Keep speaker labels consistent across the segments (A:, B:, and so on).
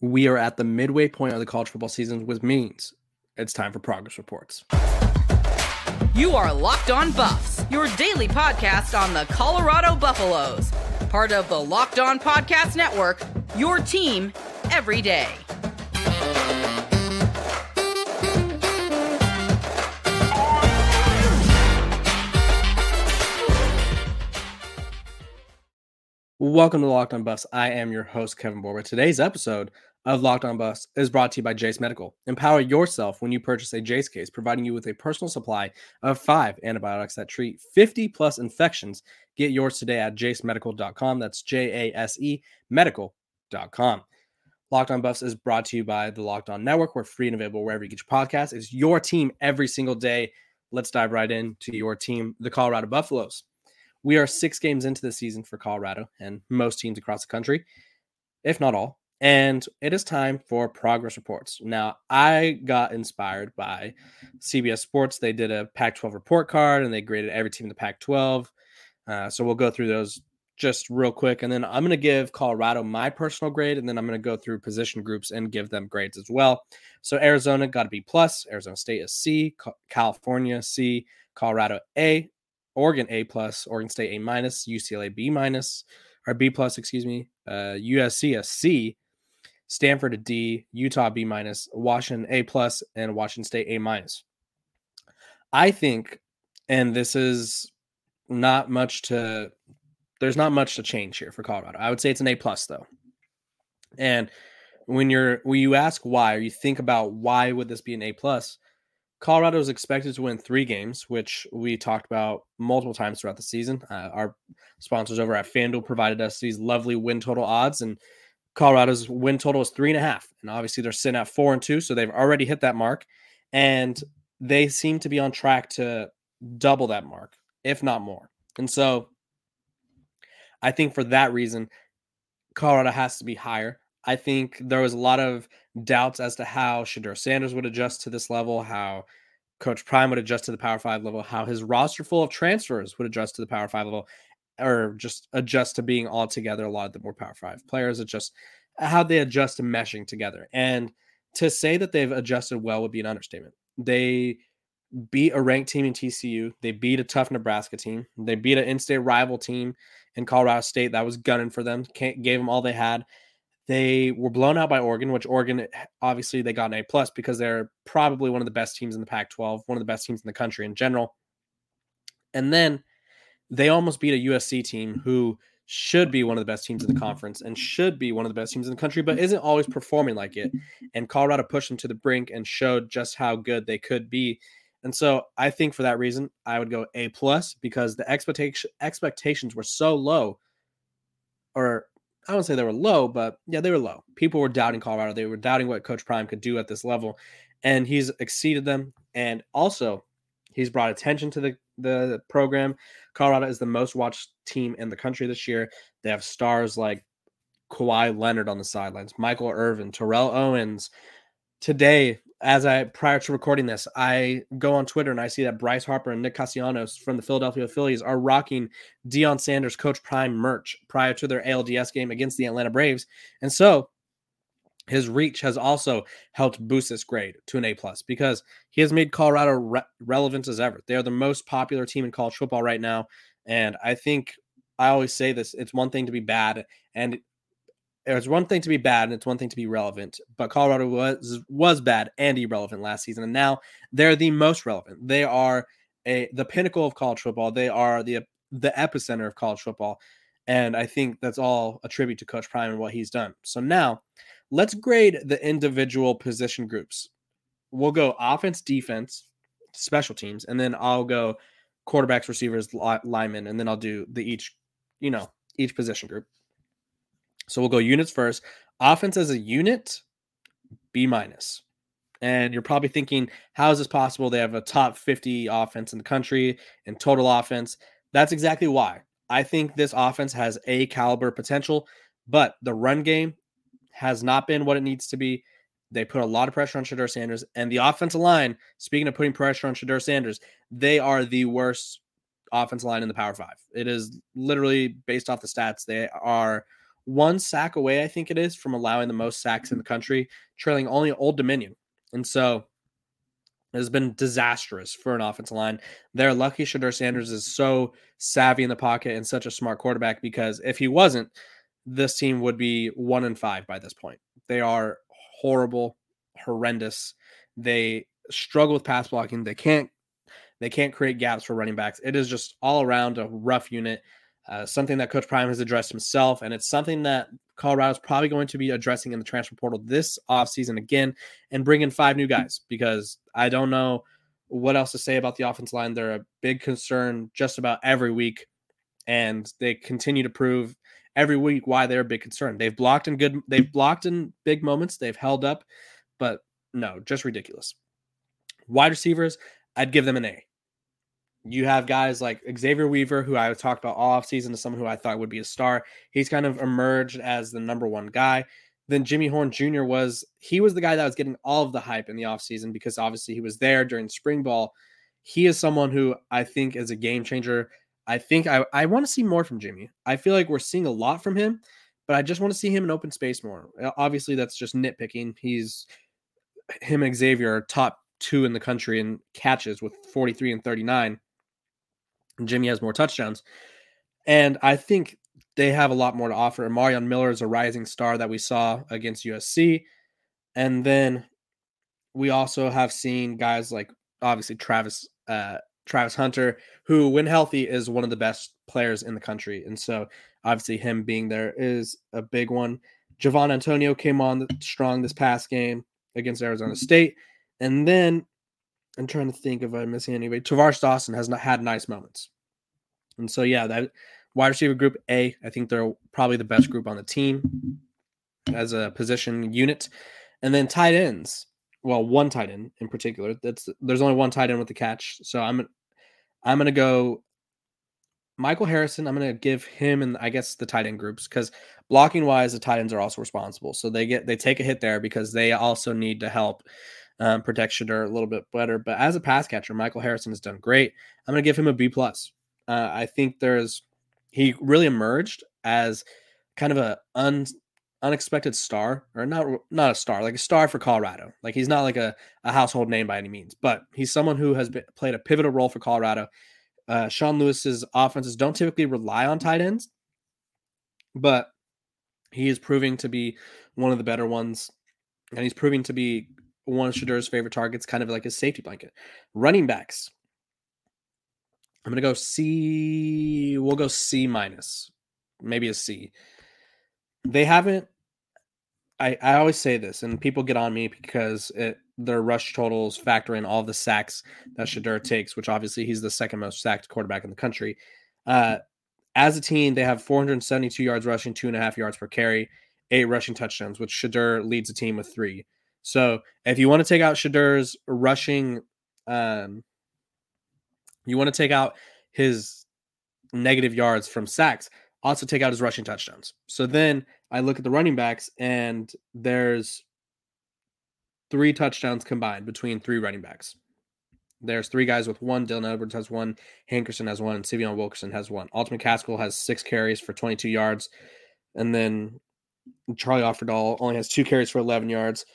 A: We are at the midway point of the college football season, which means it's time for progress reports.
B: You are Locked On Buffs, your daily podcast on the Colorado Buffaloes, part of the Locked On Podcast Network, your team every day.
A: Welcome to Locked On Buffs. I am your host, Kevin Borba. Today's episode of Locked On Buffs is brought to you by Jase Medical. Empower yourself when you purchase a Jase case, providing you with a personal supply of five antibiotics that treat 50 plus infections. Get yours today at jasemedical.com. That's J A S E medical.com. Locked On Buffs is brought to you by the Locked On Network. We're free and available wherever you get your podcast. It's your team every single day. Let's dive right into your team, the Colorado Buffaloes. We are six games into the season for Colorado and most teams across the country, if not all. And it is time for progress reports. Now, I got inspired by CBS Sports. They did a Pac 12 report card and they graded every team in the Pac 12. Uh, so we'll go through those just real quick. And then I'm going to give Colorado my personal grade. And then I'm going to go through position groups and give them grades as well. So Arizona got a B plus, Arizona State is C, California C, Colorado A, Oregon A plus, Oregon State A minus, UCLA B minus, or B plus, excuse me, uh, USC a C, Stanford a D, Utah B minus, Washington A plus, and Washington State A minus. I think, and this is not much to, there's not much to change here for Colorado. I would say it's an A plus though. And when you're when you ask why, or you think about why would this be an A plus, Colorado is expected to win three games, which we talked about multiple times throughout the season. Uh, our sponsors over at FanDuel provided us these lovely win total odds, and Colorado's win total is three and a half. And obviously, they're sitting at four and two, so they've already hit that mark. And they seem to be on track to double that mark, if not more. And so I think for that reason, Colorado has to be higher. I think there was a lot of doubts as to how Shedeur Sanders would adjust to this level, how Coach Prime would adjust to the Power Five level, how his roster full of transfers would adjust to the Power Five level, or just adjust to being all together. A lot of the more Power Five players, adjust how they adjust to meshing together. And to say that they've adjusted well would be an understatement. They beat a ranked team in TCU. They beat a tough Nebraska team. They beat an in-state rival team in Colorado State that was gunning for them. Gave them all they had. They were blown out by Oregon, which Oregon eh, obviously they got an A plus because they're probably one of the best teams in the Pac-12, one of the best teams in the country in general. And then they almost beat a USC team who should be one of the best teams in the conference and should be one of the best teams in the country, but isn't always performing like it. And Colorado pushed them to the brink and showed just how good they could be. And so I think for that reason, I would go A plus because the expectation expectations were so low, or I wouldn't say they were low, but yeah, they were low. People were doubting Colorado. They were doubting what Coach Prime could do at this level, and he's exceeded them. And also, he's brought attention to the the program. Colorado is the most watched team in the country this year. They have stars like Kawhi Leonard on the sidelines, Michael Irvin, Terrell Owens. Today, as I prior to recording this, I go on Twitter and I see that Bryce Harper and Nick Castellanos from the Philadelphia Phillies are rocking Deion Sanders Coach Prime merch prior to their ALDS game against the Atlanta Braves. And so his reach has also helped boost this grade to an A plus because he has made Colorado re- relevant as ever. They are the most popular team in college football right now, and I think I always say this: it's one thing to be bad, and it's one thing to be bad and it's one thing to be relevant. But Colorado was was bad and irrelevant last season, and now they're the most relevant. They are a the pinnacle of college football. They are the the epicenter of college football, and I think that's all a tribute to Coach Prime and what he's done. So now, let's grade the individual position groups. We'll go offense, defense, special teams, and then I'll go quarterbacks, receivers, linemen, and then I'll do the each, you know, each position group. So we'll go units first. Offense as a unit, B minus. And you're probably thinking, how is this possible? They have a top 50 offense in the country and total offense. That's exactly why. I think this offense has A caliber potential, but the run game has not been what it needs to be. They put a lot of pressure on Shedeur Sanders. And the offensive line, speaking of putting pressure on Shedeur Sanders, they are the worst offensive line in the Power Five. It is literally based off the stats. They are one sack away, I think it is, from allowing the most sacks in the country, trailing only Old Dominion. And so it has been disastrous for an offensive line. They're lucky Shedeur Sanders is so savvy in the pocket and such a smart quarterback because if he wasn't, this team would be one and five by this point. They are horrible, horrendous. They struggle with pass blocking. They can't they can't create gaps for running backs. It is just all around a rough unit. Uh, something that Coach Prime has addressed himself, and it's something that Colorado is probably going to be addressing in the transfer portal this offseason again and bring in five new guys because I don't know what else to say about the offense line. They're a big concern just about every week, and they continue to prove every week why they're a big concern. They've blocked in good, they've blocked in big moments, they've held up, but no, just ridiculous. Wide receivers, I'd give them an A. You have guys like Xavier Weaver, who I talked about all offseason as someone who I thought would be a star. He's kind of emerged as the number one guy. Then Jimmy Horn Jr. was he was the guy that was getting all of the hype in the offseason because obviously he was there during spring ball. He is someone who I think is a game changer. I think I, I want to see more from Jimmy. I feel like we're seeing a lot from him, but I just want to see him in open space more. Obviously, that's just nitpicking. He's him and Xavier are top two in the country in catches with 43 and 39. Jimmy has more touchdowns. And I think they have a lot more to offer. Marion Miller is a rising star that we saw against USC. And then we also have seen guys like obviously Travis uh, Travis Hunter, who, when healthy, is one of the best players in the country. And so, obviously, him being there is a big one. Javon Antonio came on strong this past game against Arizona State. And then I'm trying to think if I'm missing anybody. Tar'Varish Dawson has not had nice moments. And so, yeah, that wide receiver group A, I think they're probably the best group on the team as a position unit. And then tight ends well, one tight end in particular. That's there's only one tight end with the catch. So I'm I'm gonna go Michael Harrison. I'm gonna give him and I guess the tight end groups because blocking wise, the tight ends are also responsible. So they get they take a hit there because they also need to help um, protect Shedeur a little bit better. But as a pass catcher, Michael Harrison has done great. I'm gonna give him a B plus. Uh, I think there's he really emerged as kind of a un unexpected star, or not not a star, like a star for Colorado. Like he's not like a, a household name by any means, but he's someone who has been, played a pivotal role for Colorado. Uh, Sean Lewis's offenses don't typically rely on tight ends, but he is proving to be one of the better ones, and he's proving to be one of Shedeur's favorite targets, kind of like a safety blanket. Running backs. I'm gonna go C. We'll go C minus, maybe a C. They haven't I, I always say this, and people get on me because it, their rush totals factor in all the sacks that Shedeur takes, which obviously he's the second most sacked quarterback in the country. Uh, as a team, they have 472 yards rushing, two and a half yards per carry, eight rushing touchdowns, which Shedeur leads the team with three. So if you want to take out Shedeur's rushing, um, you want to take out his negative yards from sacks, also take out his rushing touchdowns. So then I look at the running backs and there's three touchdowns combined between three running backs. There's three guys with one. Dylan Edwards has one. Hankerson has one. And Sy'Veon Wilkerson has one. Alton McCaskill has six carries for 22 yards. And then Charlie Offerdahl only has two carries for 11 yards.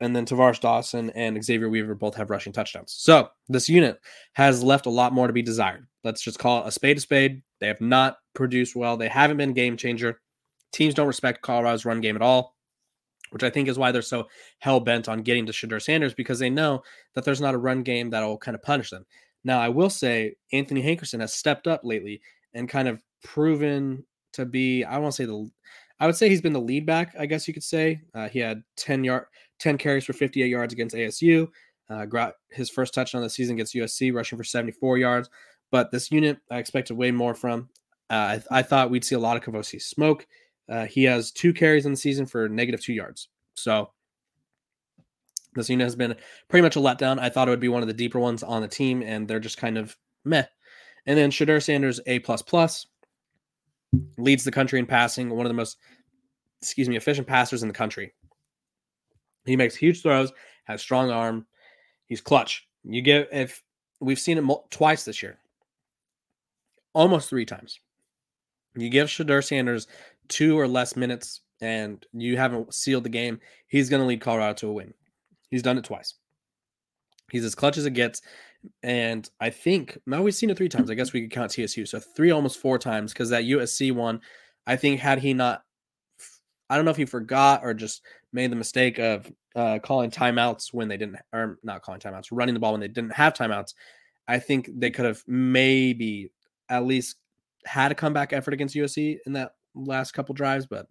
A: And then Tar'Varish Dawson and Xavier Weaver both have rushing touchdowns. So this unit has left a lot more to be desired. Let's just call it a spade a spade. They have not produced well. They haven't been game changer. Teams don't respect Colorado's run game at all, which I think is why they're so hell bent on getting to Shedeur Sanders because they know that there's not a run game that'll kind of punish them. Now, I will say Anthony Hankerson has stepped up lately and kind of proven to be, I won't say the, I would say he's been the lead back, I guess you could say. Uh, he had 10 yard, 10 carries for 58 yards against ASU. Uh, got his first touchdown of the season against USC, rushing for 74 yards. But this unit, I expected way more from. Uh, I, I, thought we'd see a lot of Kavosiey Smoke. Uh, he has two carries in the season for negative two yards. So this unit has been pretty much a letdown. I thought it would be one of the deeper ones on the team, and they're just kind of meh. And then Shedeur Sanders, A plus plus, leads the country in passing, one of the most, excuse me, efficient passers in the country. He makes huge throws, has strong arm, he's clutch. You get if we've seen it twice this year, almost three times. You give Shedeur Sanders two or less minutes and you haven't sealed the game, he's going to lead Colorado to a win. He's done it twice. He's as clutch as it gets. And I think now we've seen it three times. I guess we could count TSU. So three, almost four times because that USC one, I think, had he not, I don't know if he forgot or just made the mistake of uh, calling timeouts when they didn't, or not calling timeouts, running the ball when they didn't have timeouts. I think they could have maybe at least had a comeback effort against USC in that last couple drives, but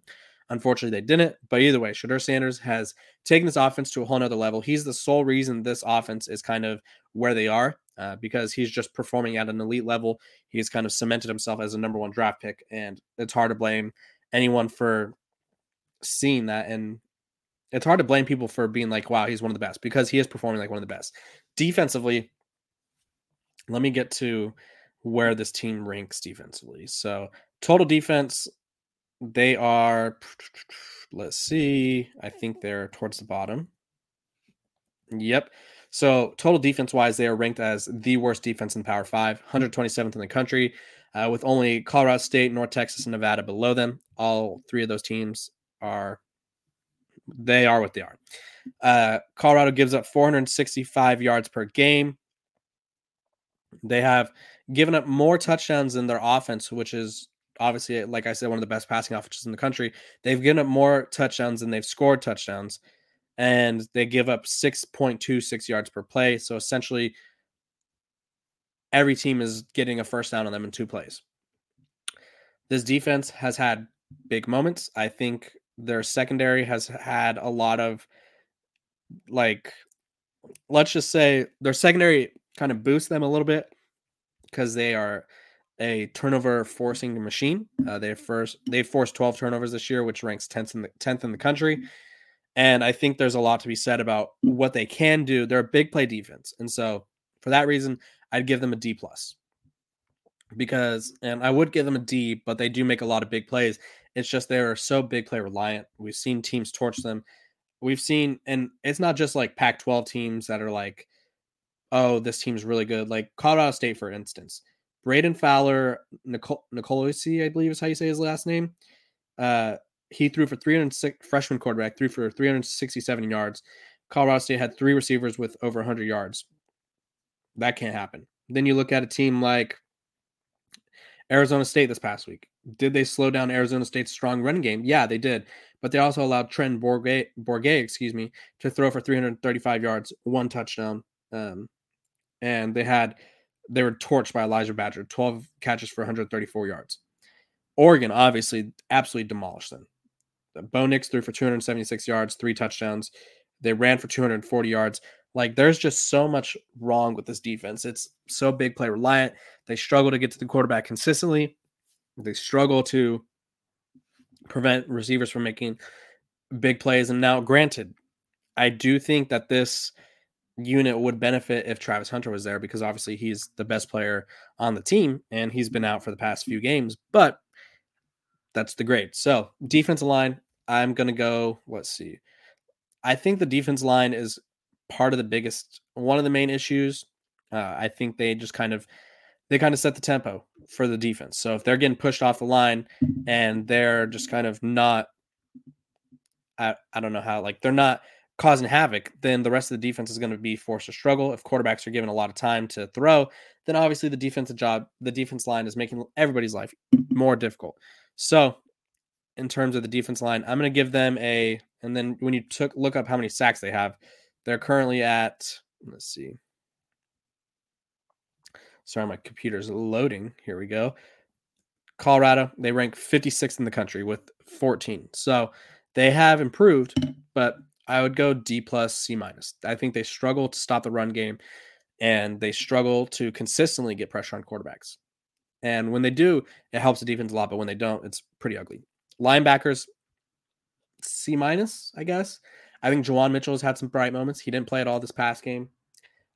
A: unfortunately they didn't. But either way, Shedeur Sanders has taken this offense to a whole nother level. He's the sole reason this offense is kind of where they are uh, because he's just performing at an elite level. He's kind of cemented himself as a number one draft pick, and it's hard to blame anyone for seeing that. And it's hard to blame people for being like, wow, he's one of the best because he is performing like one of the best. Defensively, let me get to where this team ranks defensively. So, total defense, they are, let's see, I think they're towards the bottom. Yep. So, total defense wise, they are ranked as the worst defense in Power Five, 127th in the country, uh, with only Colorado State, North Texas, and Nevada below them. All three of those teams are, they are what they are. Uh, Colorado gives up 465 yards per game. They have given up more touchdowns than their offense, which is obviously, like I said, one of the best passing offenses in the country. They've given up more touchdowns than they've scored touchdowns, and they give up 6.26 yards per play. So essentially, every team is getting a first down on them in two plays. This defense has had big moments. I think their secondary has had a lot of, like, let's just say their secondary kind of boosts them a little bit because they are a turnover forcing machine. Uh, they first they forced 12 turnovers this year, which ranks 10th in the 10th in the country. And I think there's a lot to be said about what they can do. They're a big play defense, and so for that reason, I'd give them a D plus. Because and I would give them a D, but they do make a lot of big plays. It's just they're so big play reliant. We've seen teams torch them. We've seen, and it's not just like Pac-12 teams that are like, oh, this team's really good. Like Colorado State, for instance Brayden Fowler, Nicol- Nicolosi, I believe is how you say his last name. Uh, he threw for 306 freshman quarterback, threw for 367 yards. Colorado State had three receivers with over 100 yards. That can't happen. Then you look at a team like Arizona State this past week. Did they slow down Arizona State's strong running game? Yeah, they did. But they also allowed Trent Bourguet excuse me, to throw for 335 yards, one touchdown. Um, and they had they were torched by Elijah Badger, 12 catches for 134 yards. Oregon obviously absolutely demolished them. Bo Nix threw for 276 yards, three touchdowns. They ran for 240 yards. Like there's just so much wrong with this defense. It's so big play reliant. They struggle to get to the quarterback consistently. They struggle to prevent receivers from making big plays. And now, granted, I do think that this unit would benefit if Travis Hunter was there because obviously he's the best player on the team and he's been out for the past few games, but that's the grade. So, defensive line, I'm going to go, let's see. I think the defense line is part of the biggest one of the main issues. Uh, I think they just kind of they kind of set the tempo for the defense. So if they're getting pushed off the line and they're just kind of not I, I don't know how like they're not causing havoc, then the rest of the defense is going to be forced to struggle. If quarterbacks are given a lot of time to throw, then obviously the defensive job, the defense line is making everybody's life more difficult. So, in terms of the defense line, I'm going to give them a. And then when you took look up how many sacks they have, they're currently at. Let's see. Sorry, my computer's loading. Here we go. Colorado, they rank 56th in the country with 14. So they have improved, but I would go D plus C minus. I think they struggle to stop the run game and they struggle to consistently get pressure on quarterbacks. And when they do, it helps the defense a lot, but when they don't, it's pretty ugly. Linebackers, C minus, I guess. I think Juwan Mitchell has had some bright moments. He didn't play at all this past game.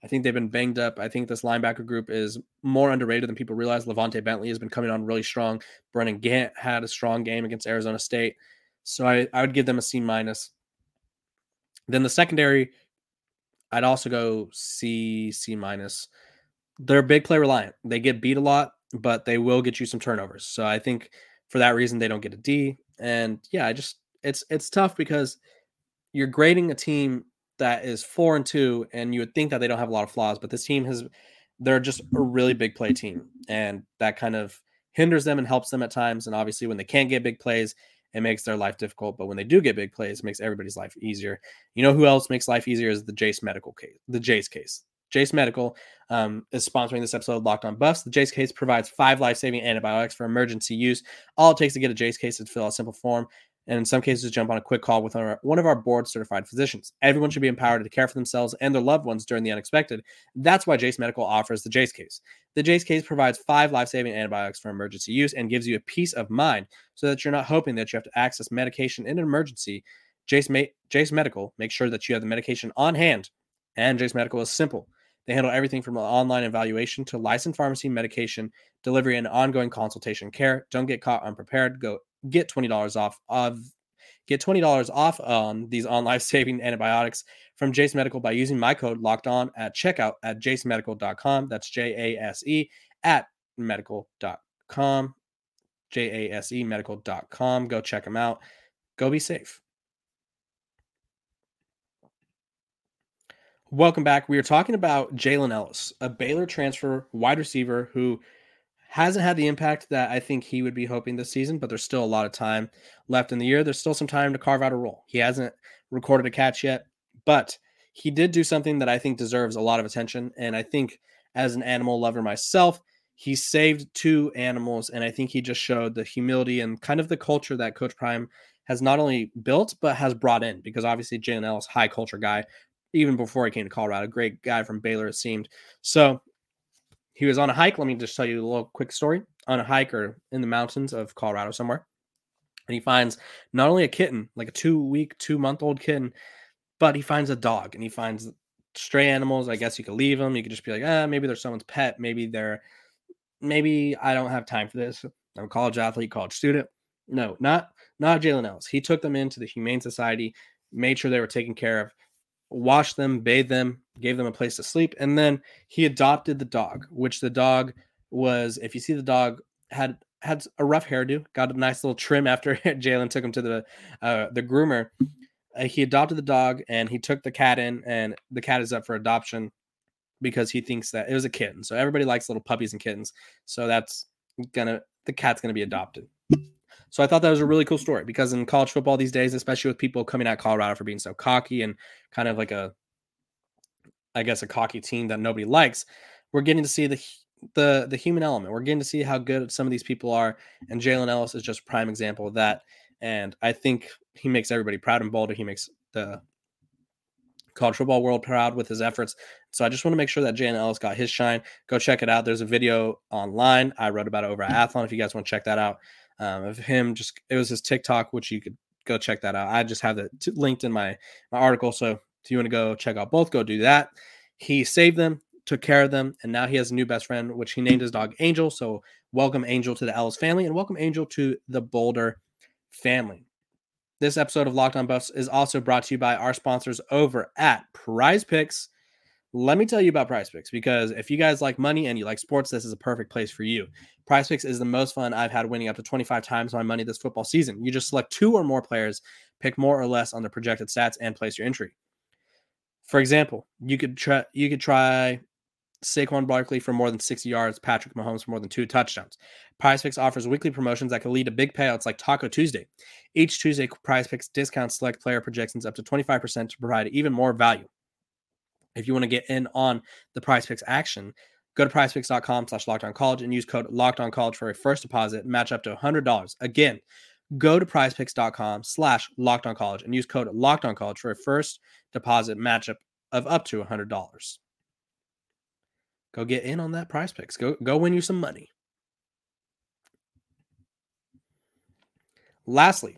A: I think they've been banged up. I think this linebacker group is more underrated than people realize. LaVonta Bentley has been coming on really strong. Brennan Gant had a strong game against Arizona State. So I, I would give them a C minus. Then the secondary, I'd also go C, C minus. They're big play reliant. They get beat a lot, but they will get you some turnovers. So I think for that reason, they don't get a D. And yeah, I just it's it's tough because you're grading a team that is four and two, and you would think that they don't have a lot of flaws, but this team has they're just a really big play team, and that kind of hinders them and helps them at times. And obviously, when they can't get big plays, it makes their life difficult. But when they do get big plays, it makes everybody's life easier. You know who else makes life easier is the Jase Medical case, the Jase case. Jase Medical um, is sponsoring this episode of Locked on Buffs. The Jase case provides five life saving antibiotics for emergency use. All it takes to get a Jase case is to fill out a simple form and in some cases jump on a quick call with our, one of our board certified physicians. Everyone should be empowered to care for themselves and their loved ones during the unexpected. That's why Jase Medical offers the Jase case. The Jase case provides five life saving antibiotics for emergency use and gives you a peace of mind so that you're not hoping that you have to access medication in an emergency. Jase, Ma- Jase Medical makes sure that you have the medication on hand, and Jase Medical is simple. They handle everything from online evaluation to licensed pharmacy medication delivery and ongoing consultation care. Don't get caught unprepared. Go get $20 off of get $20 off on these on life-saving antibiotics from Jase Medical by using my code locked on at checkout at jasemedical.com. That's J-A-S-E at medical.com. J-A-S-E medical.com. Go check them out. Go be safe. Welcome back. We are talking about Jaylen Ellis, a Baylor transfer wide receiver who hasn't had the impact that I think he would be hoping this season, but there's still a lot of time left in the year. There's still some time to carve out a role. He hasn't recorded a catch yet, but he did do something that I think deserves a lot of attention. And I think as an animal lover myself, he saved two animals. And I think he just showed the humility and kind of the culture that Coach Prime has not only built, but has brought in because obviously Jaylen Ellis, high culture guy, even before he came to Colorado, great guy from Baylor, it seemed. So he was on a hike. Let me just tell you a little quick story. On a hike or in the mountains of Colorado somewhere. And he finds not only a kitten, like a two week, two month old kitten, but he finds a dog and he finds stray animals. I guess you could leave them. You could just be like, ah, maybe they're someone's pet. Maybe they're, maybe I don't have time for this. I'm a college athlete, college student. No, not not Jaylen Ellis. He took them into the Humane Society, made sure they were taken care of, washed them, bathed them, gave them a place to sleep, and then he adopted the dog, which the dog was, if you see the dog, had had a rough hairdo, got a nice little trim after Jaylen took him to the uh, the groomer. Uh, he adopted the dog and he took the cat in, and the cat is up for adoption because he thinks that it was a kitten. So everybody likes little puppies and kittens. So that's gonna the cat's gonna be adopted. So I thought that was a really cool story because in college football these days, especially with people coming at Colorado for being so cocky and kind of like a, I guess, a cocky team that nobody likes, we're getting to see the the the human element. We're getting to see how good some of these people are, and Jaylen Ellis is just prime example of that. And I think he makes everybody proud in Boulder. He makes the college football world proud with his efforts. So I just want to make sure that Jaylen Ellis got his shine. Go check it out. There's a video online. I wrote about it over at Athlon. If you guys want to check that out, um, of him. Just it was his TikTok, which you could go check that out. I just have it linked in my my article. So if you want to go check out both, go do that. He saved them, took care of them, and now he has a new best friend, which he named his dog Angel. So welcome Angel to the Ellis family, and welcome Angel to the Boulder family. This episode of Locked On Buffs is also brought to you by our sponsors over at Prize Picks. Let me tell you about Prize Picks because if you guys like money and you like sports, this is a perfect place for you. Prize Picks is the most fun I've had winning up to 25 times my money this football season. You just select two or more players, pick more or less on their projected stats, and place your entry. For example, you could try you could try Saquon Barkley for more than 60 yards, Patrick Mahomes for more than two touchdowns. Prize Picks offers weekly promotions that can lead to big payouts like Taco Tuesday. Each Tuesday, Prize Picks discounts select player projections up to 25% to provide even more value. If you want to get in on the prize picks action, go to prizepicks.com slash college and use code lockdown college for a first deposit match up to $100. Again, go to prizepicks.com slash lockdown college and use code lockdown college for a first deposit matchup of up to $100. Go get in on that prize picks. Go, go win you some money. Lastly,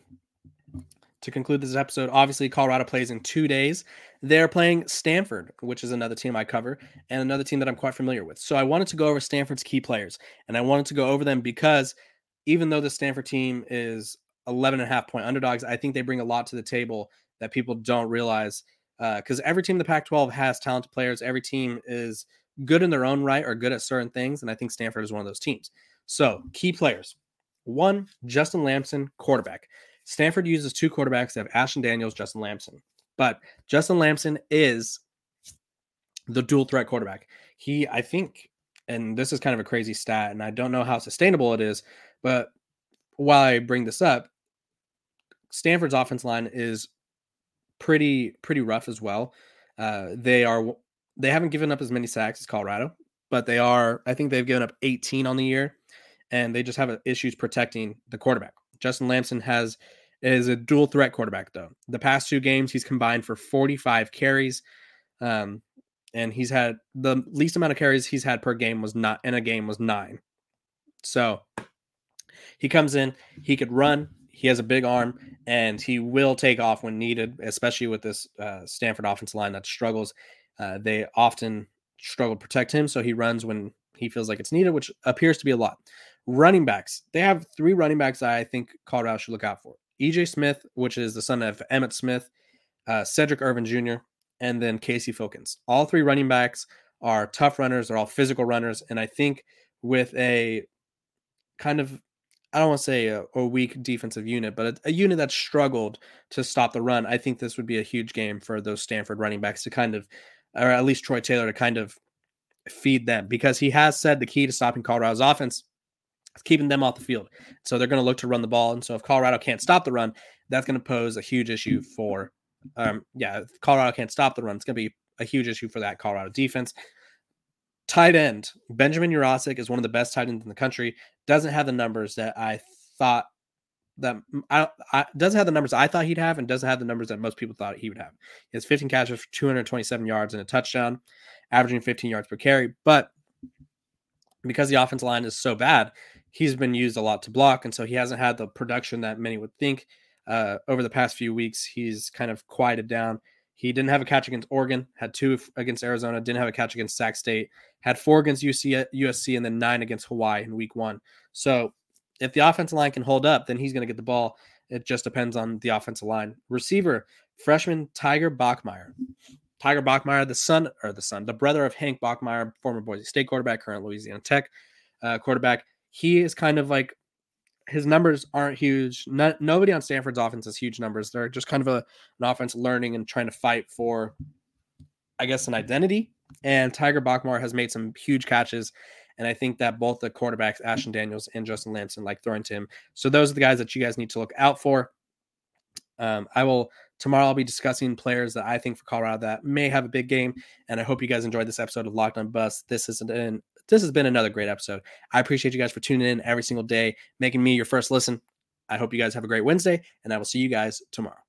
A: to conclude this episode, obviously Colorado plays in two days. They're playing Stanford, which is another team I cover and another team that I'm quite familiar with. So I wanted to go over Stanford's key players and I wanted to go over them because even though the Stanford team is 11 and a half point underdogs, I think they bring a lot to the table that people don't realize. Because uh, every team in the Pac 12 has talented players, every team is good in their own right or good at certain things. And I think Stanford is one of those teams. So, key players one, Justin Lamson, quarterback. Stanford uses two quarterbacks. They have Ashton Daniels, Justin Lamson. But Justin Lamson is the dual threat quarterback. He, I think, and this is kind of a crazy stat, and I don't know how sustainable it is, but while I bring this up, Stanford's offense line is pretty pretty rough as well. Uh, they are they haven't given up as many sacks as Colorado, but they are I think they've given up 18 on the year, and they just have issues protecting the quarterback. Justin Lamson has is a dual threat quarterback though. The past two games he's combined for 45 carries. Um, and he's had the least amount of carries he's had per game was not in a game was nine. So he comes in, he could run, he has a big arm, and he will take off when needed, especially with this uh, Stanford offensive line that struggles. Uh, they often struggle to protect him, so he runs when he feels like it's needed, which appears to be a lot. Running backs, they have three running backs I think Colorado should look out for. EJ Smith, which is the son of Emmitt Smith, uh, Sedrick Irvin Jr., and then Casey Filkins. All three running backs are tough runners. They're all physical runners. And I think with a kind of, I don't want to say a, a weak defensive unit, but a, a, unit that struggled to stop the run, I think this would be a huge game for those Stanford running backs to kind of, or at least Troy Taylor to kind of feed them because he has said the key to stopping Colorado's offense is keeping them off the field. So they're going to look to run the ball. And so if Colorado can't stop the run, that's going to pose a huge issue for um, yeah, if Colorado can't stop the run, it's going to be a huge issue for that Colorado defense. Tight end Benjamin Yurosek is one of the best tight ends in the country. Doesn't have the numbers that I thought that I, I doesn't have the numbers I thought he'd have, and doesn't have the numbers that most people thought he would have. He has 15 catches for 227 yards and a touchdown, averaging 15 yards per carry. But because the offensive line is so bad, he's been used a lot to block, and so he hasn't had the production that many would think uh, over the past few weeks, he's kind of quieted down. He didn't have a catch against Oregon, had two against Arizona, didn't have a catch against Sac State, had four against UC, USC, and then nine against Hawaii in week one. So if the offensive line can hold up, then he's going to get the ball. It just depends on the offensive line. Receiver, freshman Tiger Bachmeier. Tiger Bachmeier, the son or the son, the brother of Hank Bachmeier, former Boise State quarterback, current Louisiana Tech uh, quarterback. He is kind of like his numbers aren't huge. nobody on Stanford's offense has huge numbers. They're just kind of a, an offense learning and trying to fight for, I guess, an identity. And Tiger Bachmeier has made some huge catches. And I think that both the quarterbacks, Ashton Daniels and Justin Lamson, like throwing to him. So those are the guys that you guys need to look out for. Um, I will tomorrow. I'll be discussing players that I think for Colorado that may have a big game. And I hope you guys enjoyed this episode of Locked On Buffs. This is an this has been another great episode. I appreciate you guys for tuning in every single day, making me your first listen. I hope you guys have a great Wednesday, and I will see you guys tomorrow.